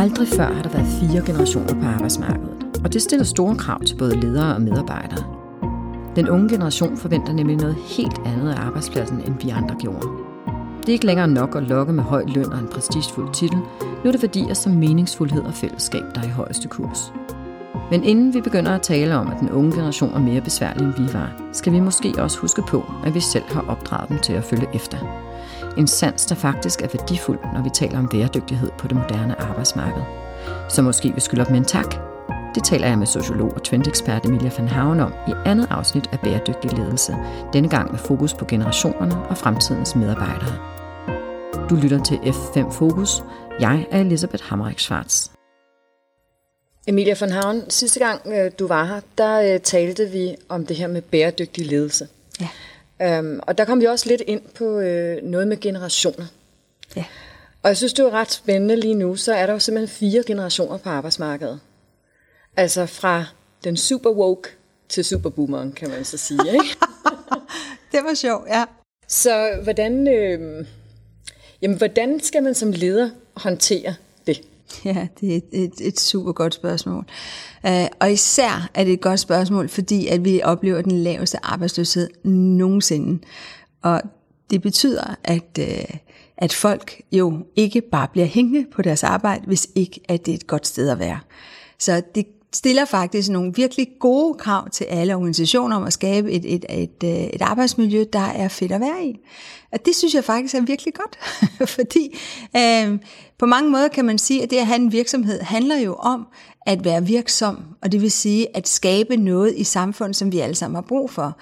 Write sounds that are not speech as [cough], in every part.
Aldrig før har der været fire generationer på arbejdsmarkedet, og det stiller store krav til både ledere og medarbejdere. Den unge generation forventer nemlig noget helt andet af arbejdspladsen, end vi andre gjorde. Det er ikke længere nok at lokke med høj løn og en prestigefuld titel. Nu er det værdier som meningsfuldhed og fællesskab, der er i højeste kurs. Men inden vi begynder at tale om, at den unge generation er mere besværlig end vi var, skal vi måske også huske på, at vi selv har opdraget dem til at følge efter. En sans, der faktisk er værdifuld, når vi taler om bæredygtighed på det moderne arbejdsmarked. Så måske vi skylder dem en tak. Det taler jeg med sociolog og trendekspert Emilia van Haven om i andet afsnit af Bæredygtig Ledelse, denne gang med fokus på generationerne og fremtidens medarbejdere. Du lytter til F5 Fokus. Jeg er Elisabeth Hammerik Schwartz. Emilia von Haven, sidste gang øh, du var her, der øh, talte vi om det her med bæredygtig ledelse. Ja. Øhm, og der kom vi også lidt ind på øh, noget med generationer. Ja. Og jeg synes, det er ret spændende lige nu, så er der jo simpelthen fire generationer på arbejdsmarkedet. Altså fra den super woke til superboomeren, kan man så sige. Ikke? [laughs] det var sjovt, ja. Så hvordan, øh, jamen, hvordan skal man som leder håndtere det? Ja, det er et, et, et super godt spørgsmål. Uh, og især er det et godt spørgsmål, fordi at vi oplever den laveste arbejdsløshed nogensinde. Og det betyder, at, uh, at folk jo ikke bare bliver hængende på deres arbejde, hvis ikke at det er et godt sted at være. Så det stiller faktisk nogle virkelig gode krav til alle organisationer om at skabe et, et, et, øh, et arbejdsmiljø, der er fedt at være i. Og det synes jeg faktisk er virkelig godt, [laughs] fordi øh, på mange måder kan man sige, at det at have en virksomhed handler jo om at være virksom, og det vil sige at skabe noget i samfundet, som vi alle sammen har brug for.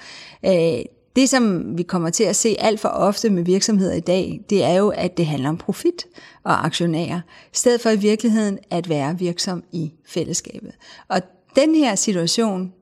Øh, det, som vi kommer til at se alt for ofte med virksomheder i dag, det er jo, at det handler om profit og aktionærer, i stedet for i virkeligheden at være virksom i fællesskabet. Og den her situation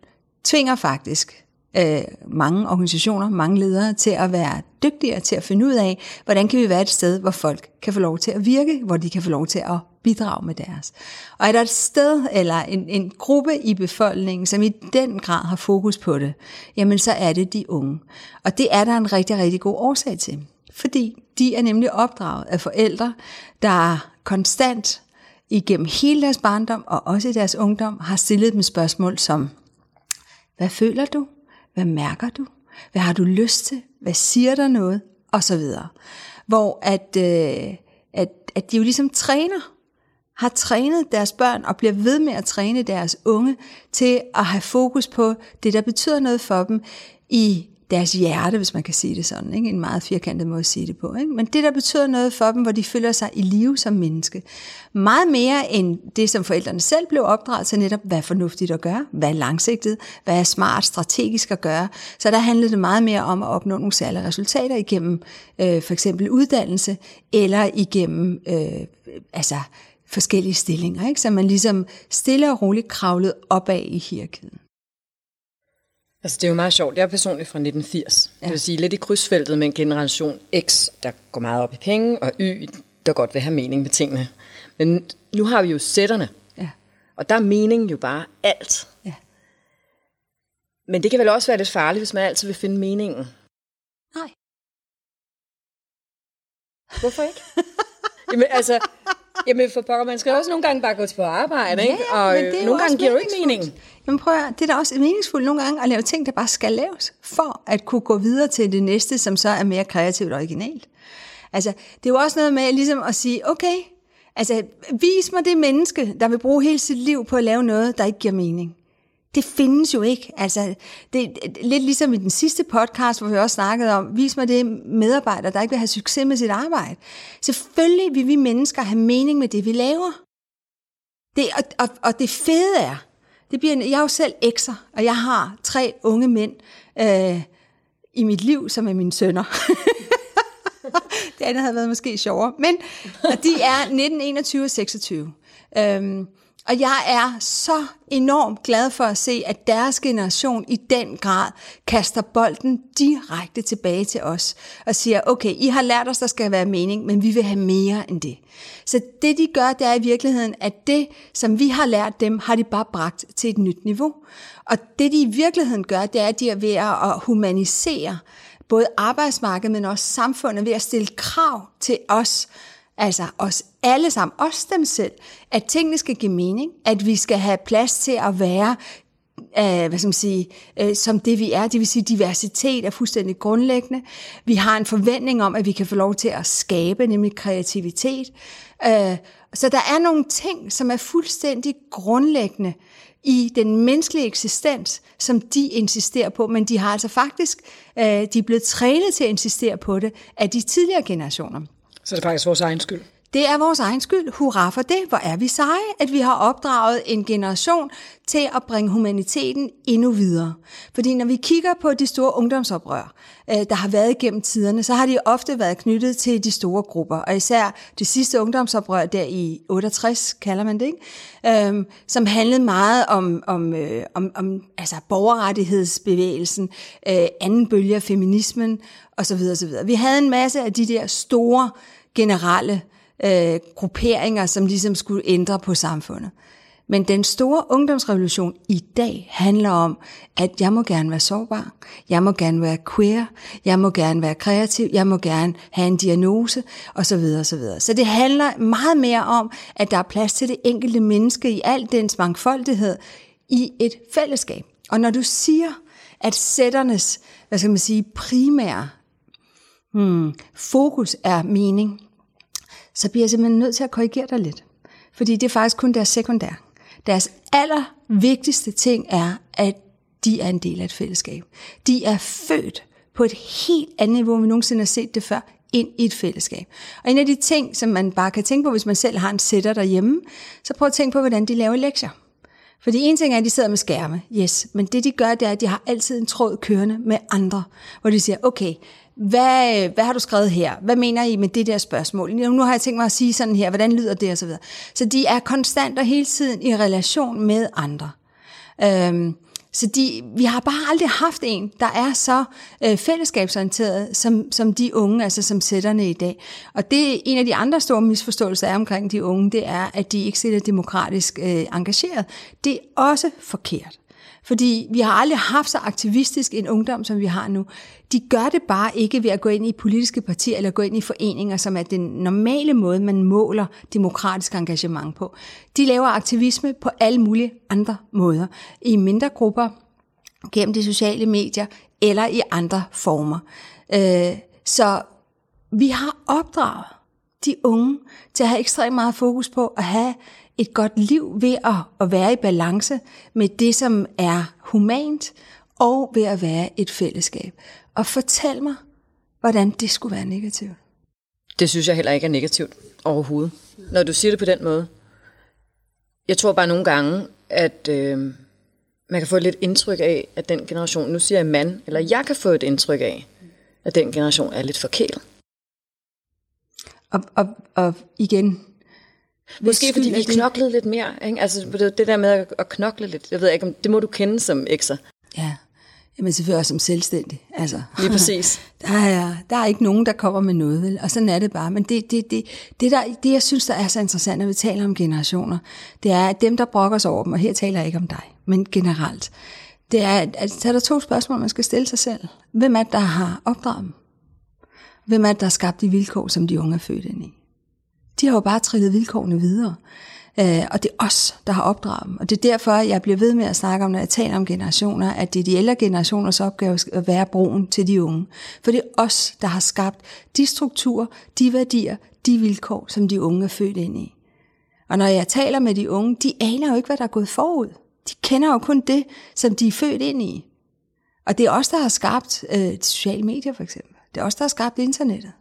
tvinger faktisk øh, mange organisationer, mange ledere til at være dygtigere til at finde ud af, hvordan kan vi være et sted, hvor folk kan få lov til at virke, hvor de kan få lov til at bidrage med deres. Og er der et sted eller en, en gruppe i befolkningen, som i den grad har fokus på det, jamen så er det de unge. Og det er der en rigtig, rigtig god årsag til. Fordi de er nemlig opdraget af forældre, der konstant igennem hele deres barndom og også i deres ungdom har stillet dem spørgsmål som, hvad føler du? Hvad mærker du? Hvad har du lyst til? Hvad siger der noget? Og så videre. Hvor at, øh, at, at de jo ligesom træner, har trænet deres børn og bliver ved med at træne deres unge til at have fokus på det, der betyder noget for dem i deres hjerte, hvis man kan sige det sådan. Ikke? En meget firkantet måde at sige det på. Ikke? Men det, der betyder noget for dem, hvor de føler sig i live som menneske. Meget mere end det, som forældrene selv blev opdraget til netop, hvad er fornuftigt at gøre, hvad er langsigtet, hvad er smart strategisk at gøre. Så der handlede det meget mere om at opnå nogle særlige resultater igennem øh, for eksempel uddannelse, eller igennem øh, altså, forskellige stillinger, ikke? så man ligesom stille og roligt kravlede opad i hierarkiet. Altså, det er jo meget sjovt. Jeg er personligt fra 1980. Ja. Det vil sige lidt i krydsfeltet med en generation X, der går meget op i penge, og Y, der godt vil have mening med tingene. Men nu har vi jo sætterne. Ja. Og der er mening jo bare alt. Ja. Men det kan vel også være lidt farligt, hvis man altid vil finde meningen. Nej. Hvorfor ikke? Jamen, altså, Jamen for pokker, man skal også nogle gange bare gå til på arbejde, ikke? Ja, og men det nogle gange giver det ikke mening. Jamen prøv at, det er da også meningsfuldt nogle gange at lave ting, der bare skal laves, for at kunne gå videre til det næste, som så er mere kreativt og originalt. Altså, det er jo også noget med ligesom at sige, okay, altså vis mig det menneske, der vil bruge hele sit liv på at lave noget, der ikke giver mening det findes jo ikke. Altså, det er lidt ligesom i den sidste podcast, hvor vi også snakkede om, vis mig det medarbejder, der ikke vil have succes med sit arbejde. Selvfølgelig vil vi mennesker have mening med det, vi laver. Det, og, og, og det fede er, det bliver, jeg er jo selv ekser, og jeg har tre unge mænd øh, i mit liv, som er mine sønner. [laughs] det andet havde været måske sjovere. Men og de er 19, 21 og 26. Øhm, og jeg er så enormt glad for at se, at deres generation i den grad kaster bolden direkte tilbage til os og siger, okay, I har lært os, der skal være mening, men vi vil have mere end det. Så det de gør, det er i virkeligheden, at det, som vi har lært dem, har de bare bragt til et nyt niveau. Og det de i virkeligheden gør, det er, at de er ved at humanisere både arbejdsmarkedet, men også samfundet ved at stille krav til os altså os alle sammen, os dem selv, at tingene skal give mening, at vi skal have plads til at være øh, hvad skal man sige, øh, som det vi er. Det vil sige, diversitet er fuldstændig grundlæggende. Vi har en forventning om, at vi kan få lov til at skabe, nemlig kreativitet. Øh, så der er nogle ting, som er fuldstændig grundlæggende i den menneskelige eksistens, som de insisterer på, men de har altså faktisk, øh, de er blevet trænet til at insistere på det af de tidligere generationer. Så det er faktisk vores egen skyld? Det er vores egen skyld. Hurra for det. Hvor er vi seje, at vi har opdraget en generation til at bringe humaniteten endnu videre. Fordi når vi kigger på de store ungdomsoprør, øh, der har været gennem tiderne, så har de ofte været knyttet til de store grupper. Og især det sidste ungdomsoprør der i 68, kalder man det, ikke? Øhm, som handlede meget om, om, øh, om, om altså borgerrettighedsbevægelsen, øh, anden bølge af feminismen osv. osv. Vi havde en masse af de der store generelle øh, grupperinger, som ligesom skulle ændre på samfundet. Men den store ungdomsrevolution i dag handler om, at jeg må gerne være sårbar, jeg må gerne være queer, jeg må gerne være kreativ, jeg må gerne have en diagnose, osv. osv. Så det handler meget mere om, at der er plads til det enkelte menneske i al dens mangfoldighed i et fællesskab. Og når du siger, at sætternes, hvad skal man sige, primære hmm, fokus er mening, så bliver jeg simpelthen nødt til at korrigere dig lidt. Fordi det er faktisk kun deres sekundær. Deres allervigtigste ting er, at de er en del af et fællesskab. De er født på et helt andet niveau, end vi nogensinde har set det før, ind i et fællesskab. Og en af de ting, som man bare kan tænke på, hvis man selv har en sætter derhjemme, så prøv at tænke på, hvordan de laver lektier. Fordi en ting er, at de sidder med skærme, yes, men det de gør, det er, at de har altid en tråd kørende med andre, hvor de siger, okay, hvad, hvad har du skrevet her? Hvad mener I med det der spørgsmål? Nu har jeg tænkt mig at sige sådan her, hvordan lyder det? Og så, videre. så de er konstant og hele tiden i relation med andre. Øhm, så de, vi har bare aldrig haft en, der er så øh, fællesskabsorienteret som, som de unge, altså som sætterne i dag. Og det er en af de andre store misforståelser er omkring de unge, det er, at de ikke er demokratisk øh, engageret. Det er også forkert. Fordi vi har aldrig haft så aktivistisk en ungdom, som vi har nu. De gør det bare ikke ved at gå ind i politiske partier eller gå ind i foreninger, som er den normale måde, man måler demokratisk engagement på. De laver aktivisme på alle mulige andre måder. I mindre grupper, gennem de sociale medier eller i andre former. Øh, så vi har opdraget de unge til at have ekstremt meget fokus på at have et godt liv ved at, at være i balance med det, som er humant, og ved at være et fællesskab. Og fortæl mig, hvordan det skulle være negativt. Det synes jeg heller ikke er negativt overhovedet, når du siger det på den måde. Jeg tror bare nogle gange, at øh, man kan få et lidt indtryk af, at den generation, nu siger jeg mand, eller jeg kan få et indtryk af, at den generation er lidt forkælet. Og, og, og igen, Måske fordi vi knoklede lidt mere. Ikke? Altså det, det der med at knokle lidt. Jeg ved ikke, om det må du kende som ekser. Ja, Jamen selvfølgelig også som selvstændig. Altså, Lige præcis. [laughs] Der er, der er ikke nogen, der kommer med noget, vel? og sådan er det bare. Men det, det, det, det, der, det, jeg synes, der er så interessant, når vi taler om generationer, det er, at dem, der brokker sig over dem, og her taler jeg ikke om dig, men generelt, det er, at, der er to spørgsmål, man skal stille sig selv. Hvem er det, der har opdraget dem? Hvem er det, der har skabt de vilkår, som de unge er født ind i? De har jo bare trillet vilkårene videre. Øh, og det er os, der har opdraget dem. Og det er derfor, jeg bliver ved med at snakke om, når jeg taler om generationer, at det er de ældre generationers opgave at være broen til de unge. For det er os, der har skabt de strukturer, de værdier, de vilkår, som de unge er født ind i. Og når jeg taler med de unge, de aner jo ikke, hvad der er gået forud. De kender jo kun det, som de er født ind i. Og det er os, der har skabt øh, de sociale medier for eksempel. Det er os, der har skabt internettet.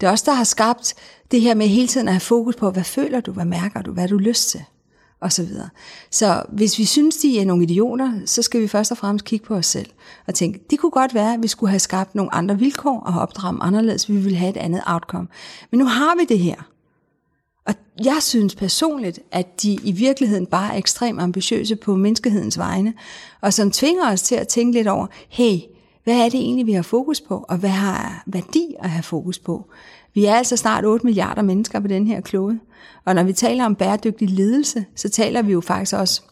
Det er også der har skabt det her med hele tiden at have fokus på, hvad føler du, hvad mærker du, hvad har du lyst til, og så videre. Så hvis vi synes, de er nogle idioter, så skal vi først og fremmest kigge på os selv og tænke, det kunne godt være, at vi skulle have skabt nogle andre vilkår og have opdraget anderledes, vi ville have et andet outcome. Men nu har vi det her. Og jeg synes personligt, at de i virkeligheden bare er ekstremt ambitiøse på menneskehedens vegne, og som tvinger os til at tænke lidt over, hey, hvad er det egentlig, vi har fokus på, og hvad har værdi at have fokus på? Vi er altså snart 8 milliarder mennesker på den her klode. Og når vi taler om bæredygtig ledelse, så taler vi jo faktisk også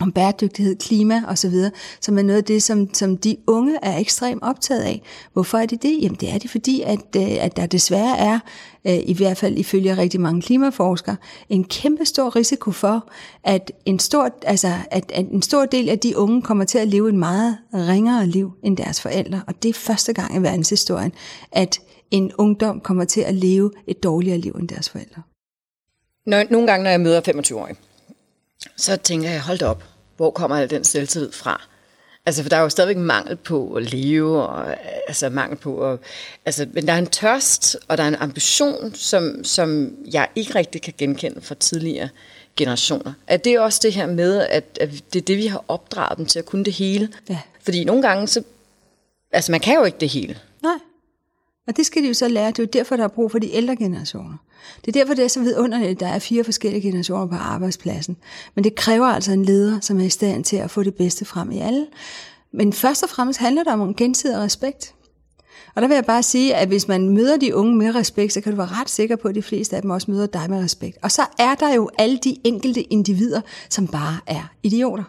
om bæredygtighed, klima osv., som er noget af det, som, som de unge er ekstremt optaget af. Hvorfor er det det? Jamen det er det, fordi at, øh, at der desværre er, øh, i hvert fald ifølge rigtig mange klimaforskere, en kæmpe stor risiko for, at en stor, altså, at, at en stor del af de unge kommer til at leve et meget ringere liv end deres forældre. Og det er første gang i verdenshistorien, at en ungdom kommer til at leve et dårligere liv end deres forældre. Når, nogle gange, når jeg møder 25-årige, så tænker jeg, hold op, hvor kommer al den selvtillid fra? Altså, for der er jo stadigvæk mangel på at leve, og, altså mangel på at, altså, men der er en tørst, og der er en ambition, som, som jeg ikke rigtig kan genkende fra tidligere generationer. Er det også det her med, at, at det er det, vi har opdraget dem til at kunne det hele? Ja. Fordi nogle gange, så, altså man kan jo ikke det hele. Nej. Og det skal de jo så lære. Det er jo derfor, der er brug for de ældre generationer. Det er derfor, det er så vidunderligt, at der er fire forskellige generationer på arbejdspladsen. Men det kræver altså en leder, som er i stand til at få det bedste frem i alle. Men først og fremmest handler det om gensidig respekt. Og der vil jeg bare sige, at hvis man møder de unge med respekt, så kan du være ret sikker på, at de fleste af dem også møder dig med respekt. Og så er der jo alle de enkelte individer, som bare er idioter.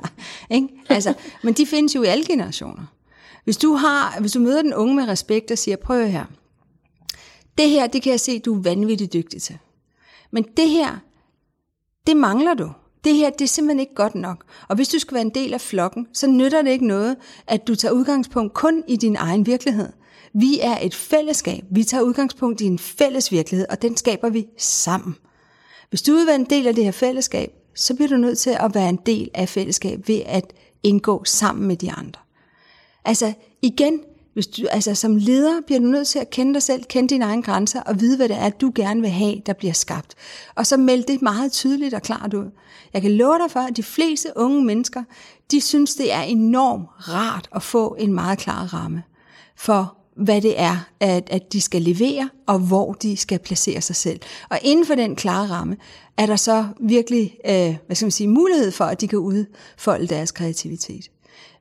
[laughs] ikke? altså, men de findes jo i alle generationer. Hvis du, har, hvis du møder den unge med respekt og siger, prøv her, det her, det kan jeg se, du er vanvittigt dygtig til. Men det her, det mangler du. Det her, det er simpelthen ikke godt nok. Og hvis du skal være en del af flokken, så nytter det ikke noget, at du tager udgangspunkt kun i din egen virkelighed. Vi er et fællesskab. Vi tager udgangspunkt i en fælles virkelighed, og den skaber vi sammen. Hvis du vil være en del af det her fællesskab, så bliver du nødt til at være en del af fællesskab ved at indgå sammen med de andre. Altså igen, hvis du, altså som leder bliver du nødt til at kende dig selv, kende dine egne grænser og vide, hvad det er, du gerne vil have, der bliver skabt. Og så meld det meget tydeligt og klart ud. Jeg kan love dig for, at de fleste unge mennesker, de synes, det er enormt rart at få en meget klar ramme for, hvad det er, at, at de skal levere, og hvor de skal placere sig selv. Og inden for den klare ramme, er der så virkelig øh, hvad skal man sige, mulighed for, at de kan udfolde deres kreativitet.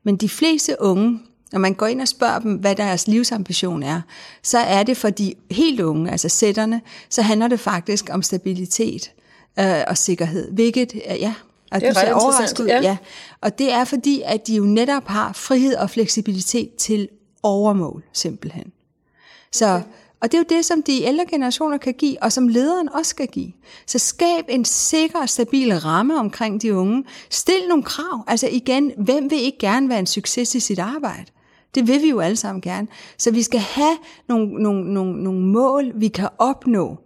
Men de fleste unge, når man går ind og spørger dem, hvad deres livsambition er, så er det for de helt unge, altså sætterne, så handler det faktisk om stabilitet øh, og sikkerhed. Hvilket, ja, og det er ret overrasket ja. ja. Og det er fordi, at de jo netop har frihed og fleksibilitet til overmål, simpelthen. Så, okay. Og det er jo det, som de ældre generationer kan give, og som lederen også skal give. Så skab en sikker og stabil ramme omkring de unge. Stil nogle krav. Altså igen, hvem vil ikke gerne være en succes i sit arbejde? Det vil vi jo alle sammen gerne. Så vi skal have nogle, nogle, nogle, nogle mål, vi kan opnå,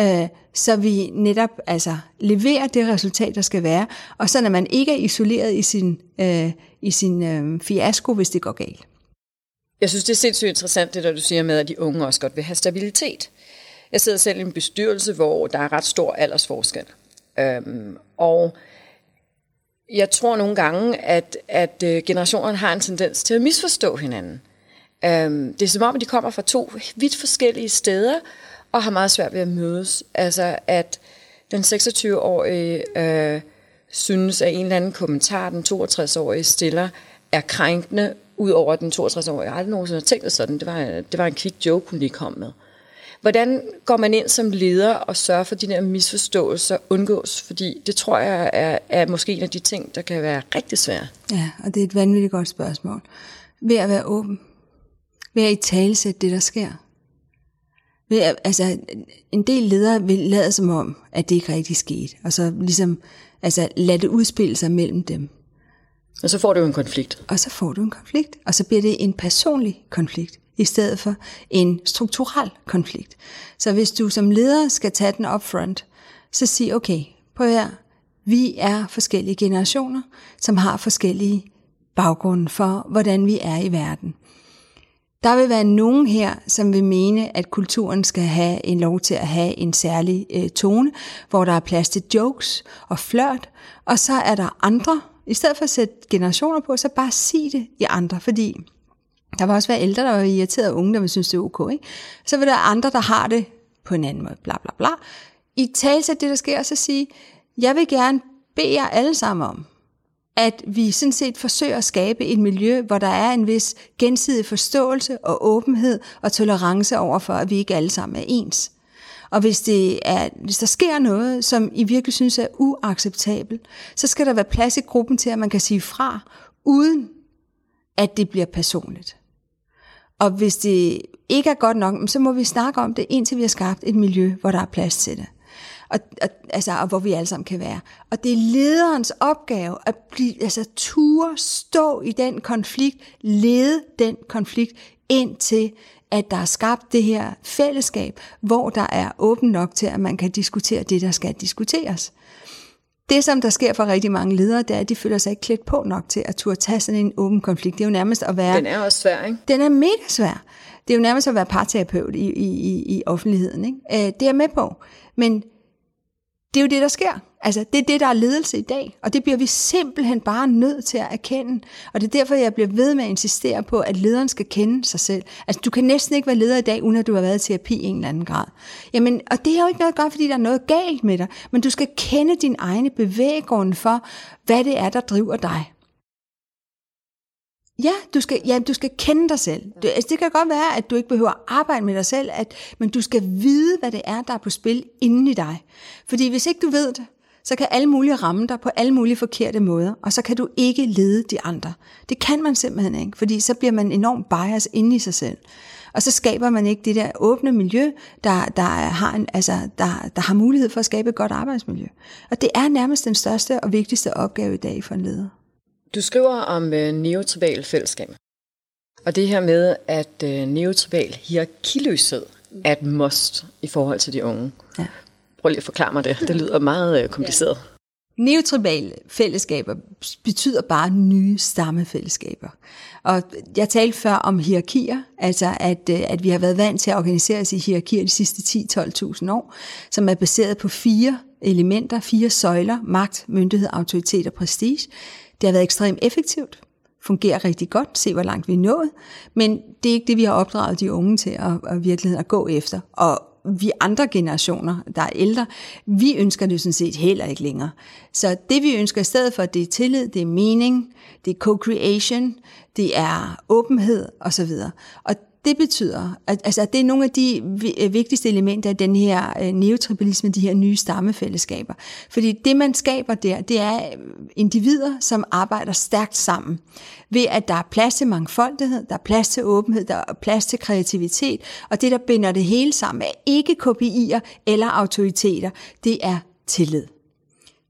øh, så vi netop altså, leverer det resultat, der skal være, og så når man ikke er isoleret i sin, øh, i sin øh, fiasko, hvis det går galt. Jeg synes, det er sindssygt interessant, det der du siger med, at de unge også godt vil have stabilitet. Jeg sidder selv i en bestyrelse, hvor der er ret stor aldersforskel. Øhm, og jeg tror nogle gange, at, at øh, generationerne har en tendens til at misforstå hinanden. Øhm, det er som om, at de kommer fra to vidt forskellige steder, og har meget svært ved at mødes. Altså, at den 26-årige øh, synes, at en eller anden kommentar, den 62-årige stiller, er krænkende, udover at den 62-årige aldrig nogensinde har tænkt det sådan. Det var, det var en kvik joke, hun lige kom med. Hvordan går man ind som leder og sørger for, at de der misforståelser undgås? Fordi det tror jeg er, er måske en af de ting, der kan være rigtig svære. Ja, og det er et vanvittigt godt spørgsmål. Ved at være åben. Ved at i talesætte det, der sker. Ved at, altså, en del ledere vil lade som om, at det ikke rigtig skete. Og så ligesom altså, lade det udspille sig mellem dem. Og så får du en konflikt. Og så får du en konflikt. Og så bliver det en personlig konflikt i stedet for en strukturel konflikt. Så hvis du som leder skal tage den up front, så sig, okay, på her, vi er forskellige generationer, som har forskellige baggrunde for, hvordan vi er i verden. Der vil være nogen her, som vil mene, at kulturen skal have en lov til at have en særlig øh, tone, hvor der er plads til jokes og flørt, og så er der andre, i stedet for at sætte generationer på, så bare sig det i andre, fordi der vil også være ældre, der var irriteret, og unge, der vil synes, det er okay. Ikke? Så vil der andre, der har det på en anden måde, bla bla bla. I talsæt det, der sker, så sige, jeg vil gerne bede jer alle sammen om, at vi sådan set forsøger at skabe et miljø, hvor der er en vis gensidig forståelse og åbenhed og tolerance over for, at vi ikke alle sammen er ens. Og hvis, det er, hvis der sker noget, som I virkelig synes er uacceptabelt, så skal der være plads i gruppen til, at man kan sige fra, uden at det bliver personligt. Og hvis det ikke er godt nok, så må vi snakke om det, indtil vi har skabt et miljø, hvor der er plads til det. Og, og, altså, og hvor vi alle sammen kan være. Og det er lederens opgave at blive, altså, ture stå i den konflikt, lede den konflikt ind til, at der er skabt det her fællesskab, hvor der er åben nok til, at man kan diskutere det, der skal diskuteres. Det, som der sker for rigtig mange ledere, det er, at de føler sig ikke klædt på nok til at turde tage sådan en åben konflikt. Det er jo nærmest at være... Den er også svær, ikke? Den er mega svær. Det er jo nærmest at være parterapeut i, i, i, i offentligheden. Ikke? Øh, det er jeg med på. Men det er jo det, der sker. Altså, det er det, der er ledelse i dag, og det bliver vi simpelthen bare nødt til at erkende. Og det er derfor, jeg bliver ved med at insistere på, at lederen skal kende sig selv. Altså, du kan næsten ikke være leder i dag, uden at du har været i terapi i en eller anden grad. Jamen, og det er jo ikke noget godt, fordi der er noget galt med dig, men du skal kende din egne bevæggrunde for, hvad det er, der driver dig. Ja, du skal, ja, du skal kende dig selv. Du, altså, det kan godt være, at du ikke behøver at arbejde med dig selv, at, men du skal vide, hvad det er, der er på spil inden i dig. Fordi hvis ikke du ved det, så kan alle mulige ramme dig på alle mulige forkerte måder, og så kan du ikke lede de andre. Det kan man simpelthen ikke, fordi så bliver man enormt bias inde i sig selv. Og så skaber man ikke det der åbne miljø, der, der, har, en, altså, der, der har mulighed for at skabe et godt arbejdsmiljø. Og det er nærmest den største og vigtigste opgave i dag for en leder. Du skriver om øh, neotribal fællesskab. Og det her med, at øh, neotribal hierarkiløshed er et must i forhold til de unge. Ja. Prøv lige at forklare mig det. Det lyder meget øh, kompliceret. Ja. Neotribale fællesskaber betyder bare nye stammefællesskaber. Og jeg talte før om hierarkier, altså at, øh, at vi har været vant til at organisere os i hierarkier de sidste 10-12.000 år, som er baseret på fire elementer, fire søjler, magt, myndighed, autoritet og prestige. Det har været ekstremt effektivt, fungerer rigtig godt, se hvor langt vi er nået, men det er ikke det, vi har opdraget de unge til at, at virkeligheden at gå efter. Og vi andre generationer, der er ældre, vi ønsker det sådan set heller ikke længere. Så det vi ønsker i stedet for, det er tillid, det er mening, det er co-creation, det er åbenhed osv. Og det betyder, at altså, det er nogle af de øh, vigtigste elementer af den her øh, neotribalisme, de her nye stammefællesskaber. Fordi det, man skaber der, det er øh, individer, som arbejder stærkt sammen. Ved at der er plads til mangfoldighed, der er plads til åbenhed, der er plads til kreativitet, og det, der binder det hele sammen, er ikke kopier eller autoriteter, det er tillid.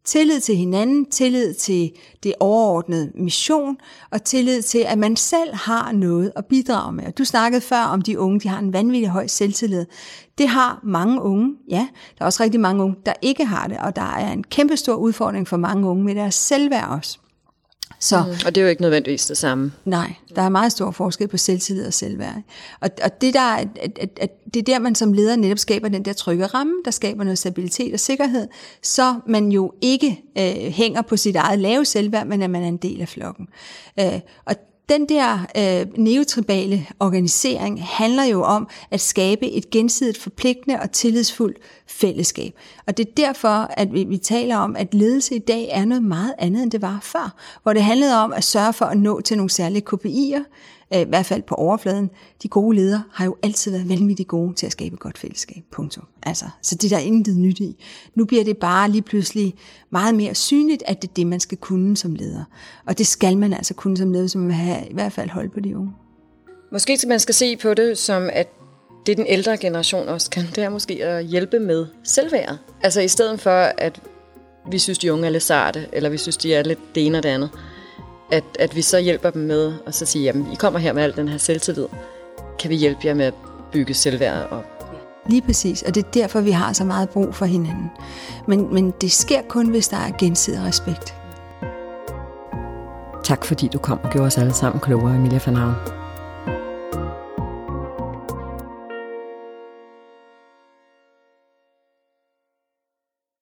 Tillid til hinanden, tillid til det overordnede mission, og tillid til, at man selv har noget at bidrage med. du snakkede før om de unge, de har en vanvittig høj selvtillid. Det har mange unge, ja. Der er også rigtig mange unge, der ikke har det, og der er en kæmpe stor udfordring for mange unge med deres selvværd også. Så, mm, og det er jo ikke nødvendigvis det samme. Nej, der er meget stor forskel på selvtillid og selvværd. Og, og det, der, at, at, at, det er der, man som leder netop skaber den der trygge ramme, der skaber noget stabilitet og sikkerhed, så man jo ikke øh, hænger på sit eget lave selvværd, men at man er en del af flokken. Øh, og den der øh, neotribale organisering handler jo om at skabe et gensidigt forpligtende og tillidsfuldt fællesskab. Og det er derfor, at vi, vi taler om, at ledelse i dag er noget meget andet, end det var før. Hvor det handlede om at sørge for at nå til nogle særlige KPI'er, Øh, i hvert fald på overfladen. De gode ledere har jo altid været vanvittigt gode til at skabe et godt fællesskab. Punktum. Altså, så det der er intet nyt i. Nu bliver det bare lige pludselig meget mere synligt, at det er det, man skal kunne som leder. Og det skal man altså kunne som leder, som man vil have i hvert fald hold på de unge. Måske man skal se på det som, at det den ældre generation også kan, det er måske at hjælpe med selvværd. Altså i stedet for, at vi synes, de unge er lidt sarte, eller vi synes, de er lidt det ene og det andet, at, at vi så hjælper dem med at så sige, jamen I kommer her med al den her selvtillid. Kan vi hjælpe jer med at bygge selvværd op? Lige præcis, og det er derfor, vi har så meget brug for hinanden. Men, men det sker kun, hvis der er gensidig respekt. Tak fordi du kom og gjorde os alle sammen klogere, Emilia van Havn.